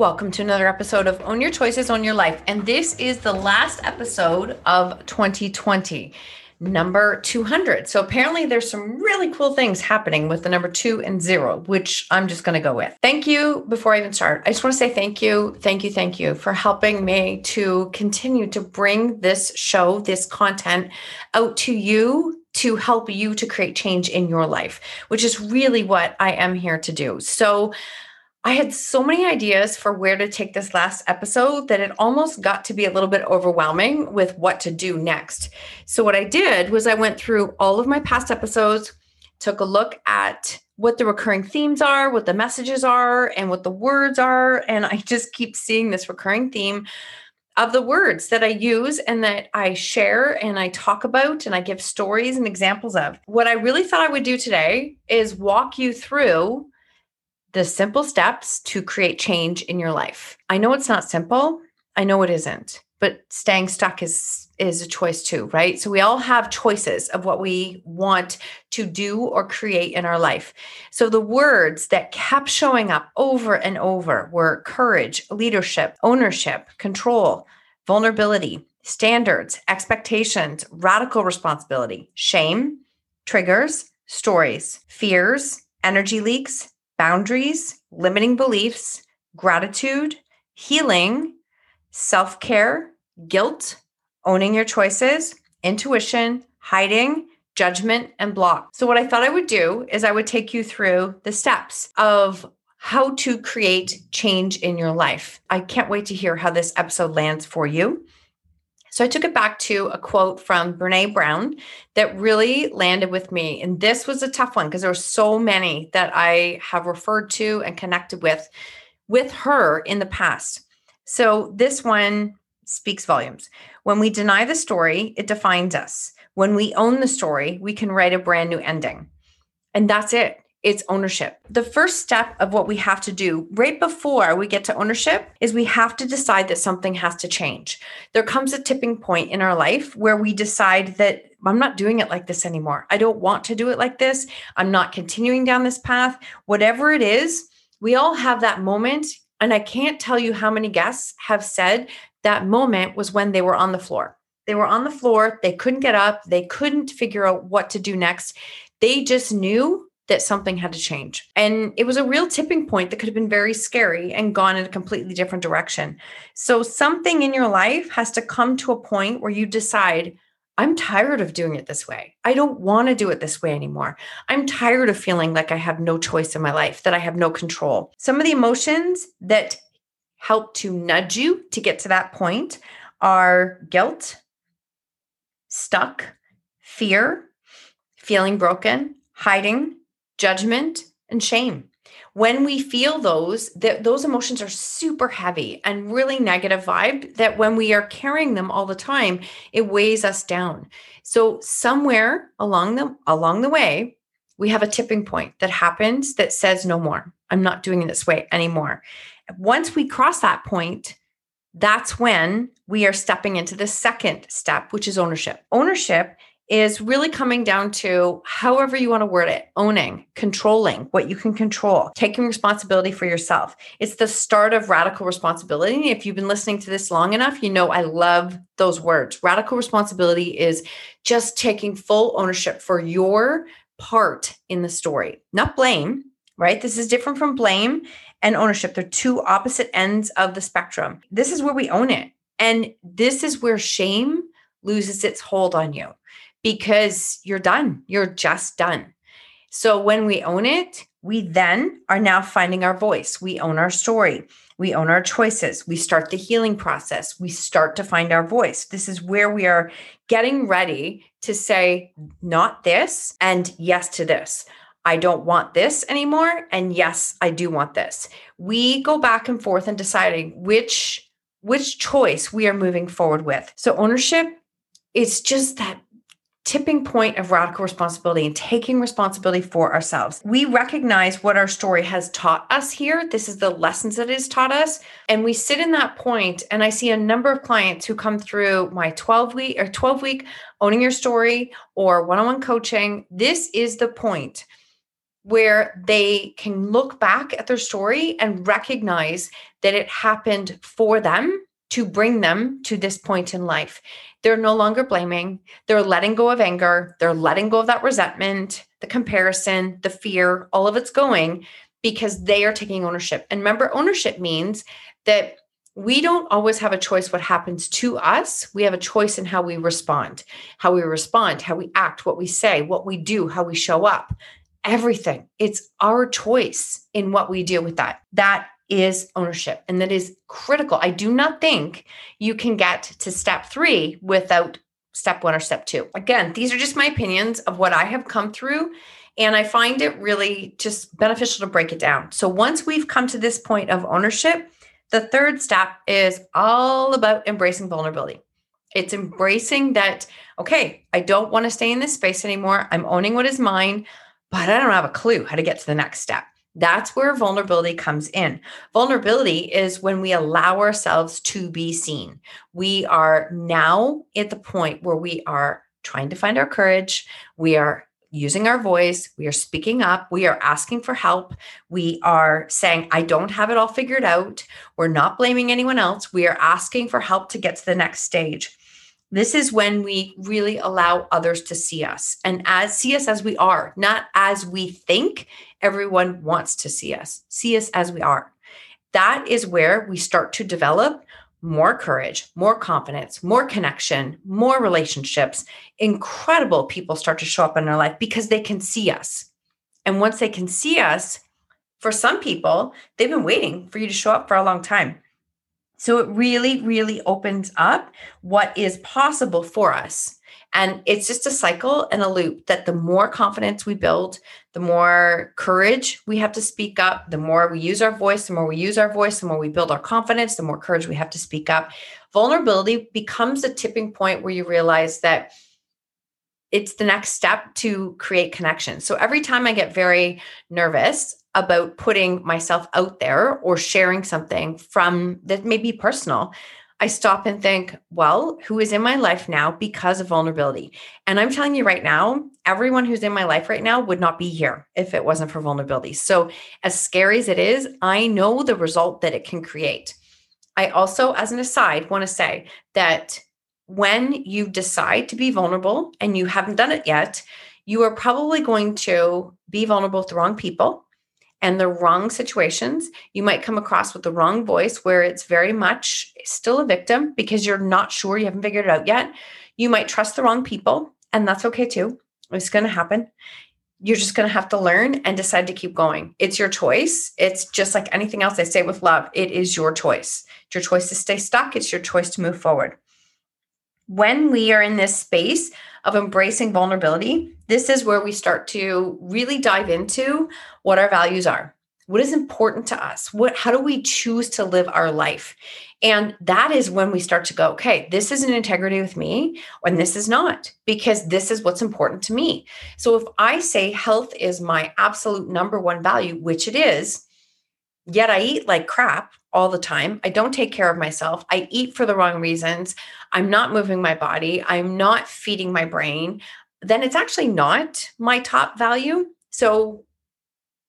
Welcome to another episode of Own Your Choices, Own Your Life. And this is the last episode of 2020, number 200. So apparently, there's some really cool things happening with the number two and zero, which I'm just going to go with. Thank you. Before I even start, I just want to say thank you, thank you, thank you for helping me to continue to bring this show, this content out to you to help you to create change in your life, which is really what I am here to do. So, I had so many ideas for where to take this last episode that it almost got to be a little bit overwhelming with what to do next. So, what I did was I went through all of my past episodes, took a look at what the recurring themes are, what the messages are, and what the words are. And I just keep seeing this recurring theme of the words that I use and that I share and I talk about and I give stories and examples of. What I really thought I would do today is walk you through the simple steps to create change in your life. I know it's not simple. I know it isn't, but staying stuck is is a choice too, right? So we all have choices of what we want to do or create in our life. So the words that kept showing up over and over were courage, leadership, ownership, control, vulnerability, standards, expectations, radical responsibility, shame, triggers, stories, fears, energy leaks, boundaries, limiting beliefs, gratitude, healing, self care, guilt, owning your choices, intuition, hiding, judgment, and block. So, what I thought I would do is I would take you through the steps of how to create change in your life. I can't wait to hear how this episode lands for you. So I took it back to a quote from Brene Brown that really landed with me. And this was a tough one because there were so many that I have referred to and connected with with her in the past. So this one speaks volumes. When we deny the story, it defines us. When we own the story, we can write a brand new ending. And that's it it's ownership. The first step of what we have to do right before we get to ownership is we have to decide that something has to change. There comes a tipping point in our life where we decide that I'm not doing it like this anymore. I don't want to do it like this. I'm not continuing down this path. Whatever it is, we all have that moment. And I can't tell you how many guests have said that moment was when they were on the floor. They were on the floor, they couldn't get up, they couldn't figure out what to do next. They just knew that something had to change. And it was a real tipping point that could have been very scary and gone in a completely different direction. So, something in your life has to come to a point where you decide, I'm tired of doing it this way. I don't want to do it this way anymore. I'm tired of feeling like I have no choice in my life, that I have no control. Some of the emotions that help to nudge you to get to that point are guilt, stuck, fear, feeling broken, hiding, judgment, and shame. When we feel those, that those emotions are super heavy and really negative vibe that when we are carrying them all the time, it weighs us down. So somewhere along the along the way, we have a tipping point that happens that says no more. I'm not doing it this way anymore. Once we cross that point, that's when we are stepping into the second step, which is ownership. Ownership is really coming down to however you want to word it owning, controlling what you can control, taking responsibility for yourself. It's the start of radical responsibility. If you've been listening to this long enough, you know I love those words. Radical responsibility is just taking full ownership for your part in the story, not blame, right? This is different from blame and ownership. They're two opposite ends of the spectrum. This is where we own it. And this is where shame loses its hold on you because you're done. You're just done. So when we own it, we then are now finding our voice. We own our story. We own our choices. We start the healing process. We start to find our voice. This is where we are getting ready to say, not this, and yes to this. I don't want this anymore. And yes, I do want this. We go back and forth and deciding which which choice we are moving forward with. So ownership it's just that tipping point of radical responsibility and taking responsibility for ourselves. We recognize what our story has taught us here. This is the lessons that it has taught us. And we sit in that point, and I see a number of clients who come through my 12 week or 12 week owning your story or one on one coaching. This is the point where they can look back at their story and recognize that it happened for them to bring them to this point in life. They're no longer blaming, they're letting go of anger, they're letting go of that resentment, the comparison, the fear, all of it's going because they are taking ownership. And remember, ownership means that we don't always have a choice what happens to us. We have a choice in how we respond, how we respond, how we act, what we say, what we do, how we show up everything. It's our choice in what we do with that. That is ownership. And that is critical. I do not think you can get to step three without step one or step two. Again, these are just my opinions of what I have come through. And I find it really just beneficial to break it down. So once we've come to this point of ownership, the third step is all about embracing vulnerability. It's embracing that, okay, I don't want to stay in this space anymore. I'm owning what is mine but I don't have a clue how to get to the next step. That's where vulnerability comes in. Vulnerability is when we allow ourselves to be seen. We are now at the point where we are trying to find our courage. We are using our voice. We are speaking up. We are asking for help. We are saying, I don't have it all figured out. We're not blaming anyone else. We are asking for help to get to the next stage. This is when we really allow others to see us and as see us as we are, not as we think everyone wants to see us. See us as we are. That is where we start to develop more courage, more confidence, more connection, more relationships. Incredible people start to show up in our life because they can see us. And once they can see us, for some people, they've been waiting for you to show up for a long time. So it really, really opens up what is possible for us. And it's just a cycle and a loop that the more confidence we build, the more courage we have to speak up, the more we use our voice, the more we use our voice, the more we build our confidence, the more courage we have to speak up. Vulnerability becomes a tipping point where you realize that it's the next step to create connection. So every time I get very nervous about putting myself out there or sharing something from that may be personal, I stop and think, well, who is in my life now because of vulnerability? And I'm telling you right now, everyone who's in my life right now would not be here if it wasn't for vulnerability. So, as scary as it is, I know the result that it can create. I also, as an aside, want to say that when you decide to be vulnerable and you haven't done it yet, you are probably going to be vulnerable with the wrong people and the wrong situations. You might come across with the wrong voice where it's very much still a victim because you're not sure, you haven't figured it out yet. You might trust the wrong people, and that's okay too. It's going to happen. You're just going to have to learn and decide to keep going. It's your choice. It's just like anything else I say with love. It is your choice. It's your choice to stay stuck. It's your choice to move forward. When we are in this space of embracing vulnerability, this is where we start to really dive into what our values are. What is important to us? What how do we choose to live our life? And that is when we start to go, okay, this is an integrity with me, and this is not, because this is what's important to me. So if I say health is my absolute number one value, which it is, yet I eat like crap all the time. I don't take care of myself. I eat for the wrong reasons. I'm not moving my body. I'm not feeding my brain. Then it's actually not my top value. So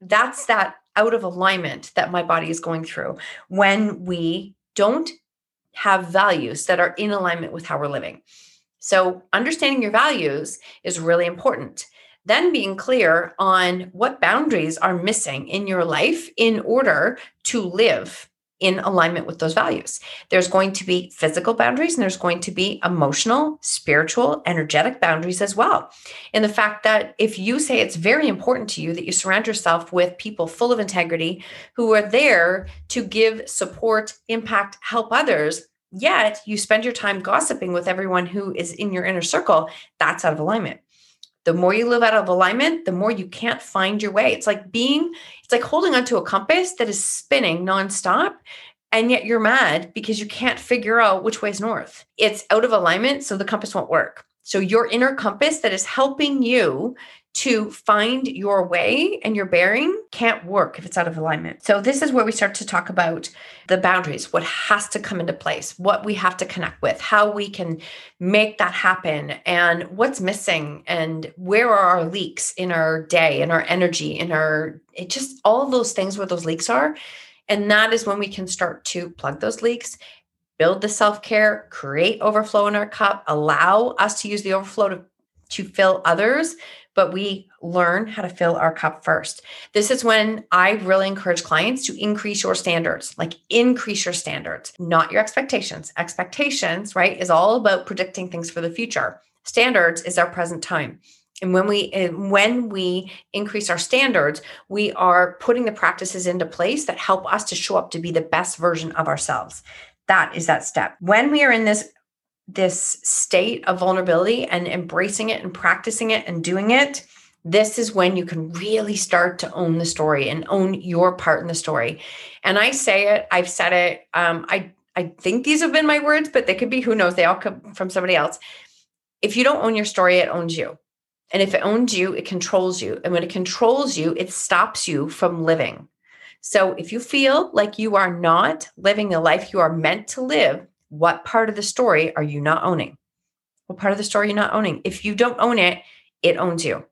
that's that out of alignment that my body is going through when we don't have values that are in alignment with how we're living. So, understanding your values is really important. Then being clear on what boundaries are missing in your life in order to live in alignment with those values. There's going to be physical boundaries and there's going to be emotional, spiritual, energetic boundaries as well. And the fact that if you say it's very important to you that you surround yourself with people full of integrity who are there to give support, impact, help others, yet you spend your time gossiping with everyone who is in your inner circle, that's out of alignment. The more you live out of alignment, the more you can't find your way. It's like being, it's like holding onto a compass that is spinning nonstop. And yet you're mad because you can't figure out which way is north. It's out of alignment, so the compass won't work. So, your inner compass that is helping you to find your way and your bearing can't work if it's out of alignment. So, this is where we start to talk about the boundaries, what has to come into place, what we have to connect with, how we can make that happen, and what's missing, and where are our leaks in our day, in our energy, in our it just all those things where those leaks are. And that is when we can start to plug those leaks build the self care, create overflow in our cup, allow us to use the overflow to, to fill others, but we learn how to fill our cup first. This is when I really encourage clients to increase your standards, like increase your standards, not your expectations. Expectations, right, is all about predicting things for the future. Standards is our present time. And when we when we increase our standards, we are putting the practices into place that help us to show up to be the best version of ourselves. That is that step. When we are in this this state of vulnerability and embracing it and practicing it and doing it, this is when you can really start to own the story and own your part in the story. And I say it, I've said it. Um, I I think these have been my words, but they could be who knows. They all come from somebody else. If you don't own your story, it owns you. And if it owns you, it controls you. And when it controls you, it stops you from living. So if you feel like you are not living the life you are meant to live, what part of the story are you not owning? What part of the story you're not owning? If you don't own it, it owns you.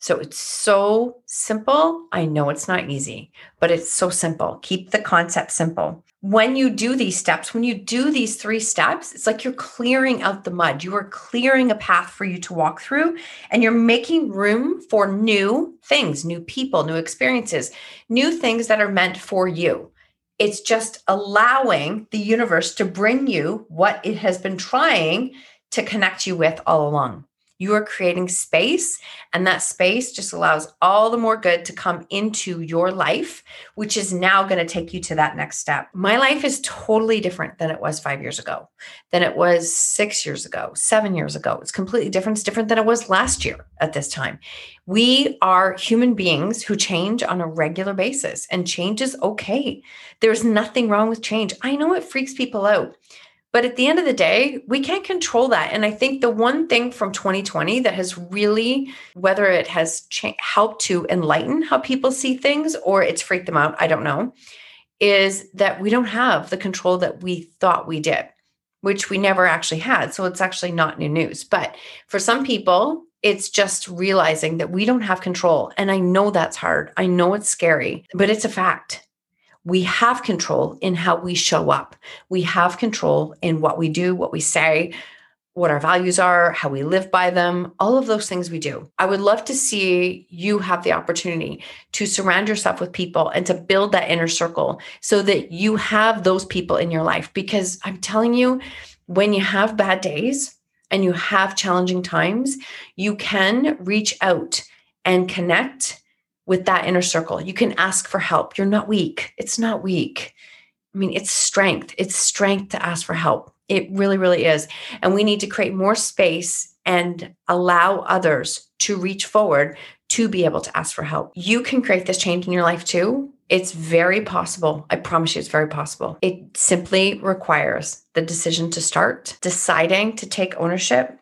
So it's so simple. I know it's not easy, but it's so simple. Keep the concept simple. When you do these steps, when you do these three steps, it's like you're clearing out the mud. You are clearing a path for you to walk through, and you're making room for new things, new people, new experiences, new things that are meant for you. It's just allowing the universe to bring you what it has been trying to connect you with all along. You are creating space, and that space just allows all the more good to come into your life, which is now going to take you to that next step. My life is totally different than it was five years ago, than it was six years ago, seven years ago. It's completely different. It's different than it was last year at this time. We are human beings who change on a regular basis, and change is okay. There's nothing wrong with change. I know it freaks people out. But at the end of the day, we can't control that. And I think the one thing from 2020 that has really, whether it has cha- helped to enlighten how people see things or it's freaked them out, I don't know, is that we don't have the control that we thought we did, which we never actually had. So it's actually not new news. But for some people, it's just realizing that we don't have control. And I know that's hard. I know it's scary, but it's a fact we have control in how we show up. We have control in what we do, what we say, what our values are, how we live by them, all of those things we do. I would love to see you have the opportunity to surround yourself with people and to build that inner circle so that you have those people in your life. Because I'm telling you, when you have bad days and you have challenging times, you can reach out and connect with that inner circle. You can ask for help. You're not weak. It's not weak. I mean, it's strength. It's strength to ask for help. It really, really is. And we need to create more space and allow others to reach forward to be able to ask for help. You can create this change in your life too. It's very possible. I promise you, it's very possible. It simply requires the decision to start, deciding to take ownership,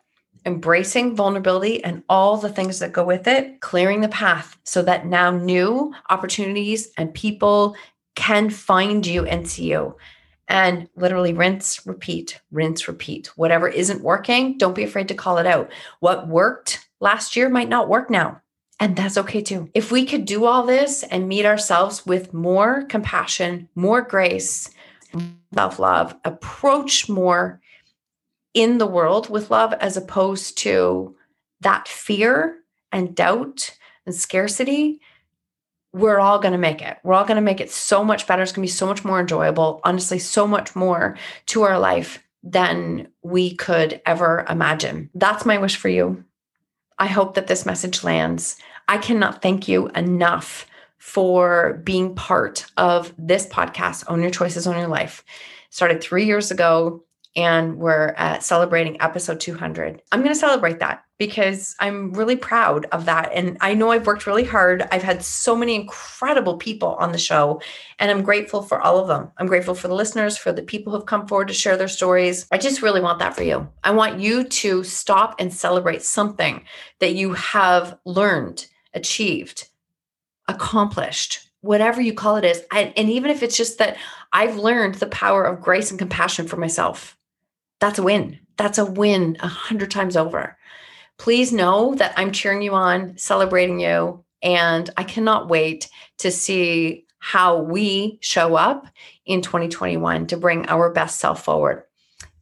embracing vulnerability and all the things that go with it, clearing the path so that now new opportunities and people can find you and see you. And literally rinse, repeat, rinse, repeat. Whatever isn't working, don't be afraid to call it out. What worked last year might not work now. And that's okay too. If we could do all this and meet ourselves with more compassion, more grace, self love, approach more in the world with love as opposed to that fear and doubt and scarcity, we're all going to make it. We're all going to make it so much better. It's going to be so much more enjoyable, honestly, so much more to our life than we could ever imagine. That's my wish for you. I hope that this message lands. I cannot thank you enough for being part of this podcast, Own Your Choices, Own Your Life. Started three years ago and we're uh, celebrating episode 200. I'm going to celebrate that because I'm really proud of that. And I know I've worked really hard. I've had so many incredible people on the show, and I'm grateful for all of them. I'm grateful for the listeners, for the people who've come forward to share their stories. I just really want that for you. I want you to stop and celebrate something that you have learned, achieved, accomplished. Whatever you call it is. And even if it's just that I've learned the power of grace and compassion for myself that's a win. That's a win a hundred times over. Please know that I'm cheering you on, celebrating you, and I cannot wait to see how we show up in 2021 to bring our best self forward.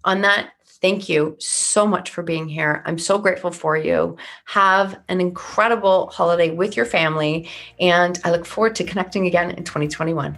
On that, thank you so much for being here. I'm so grateful for you. Have an incredible holiday with your family, and I look forward to connecting again in 2021.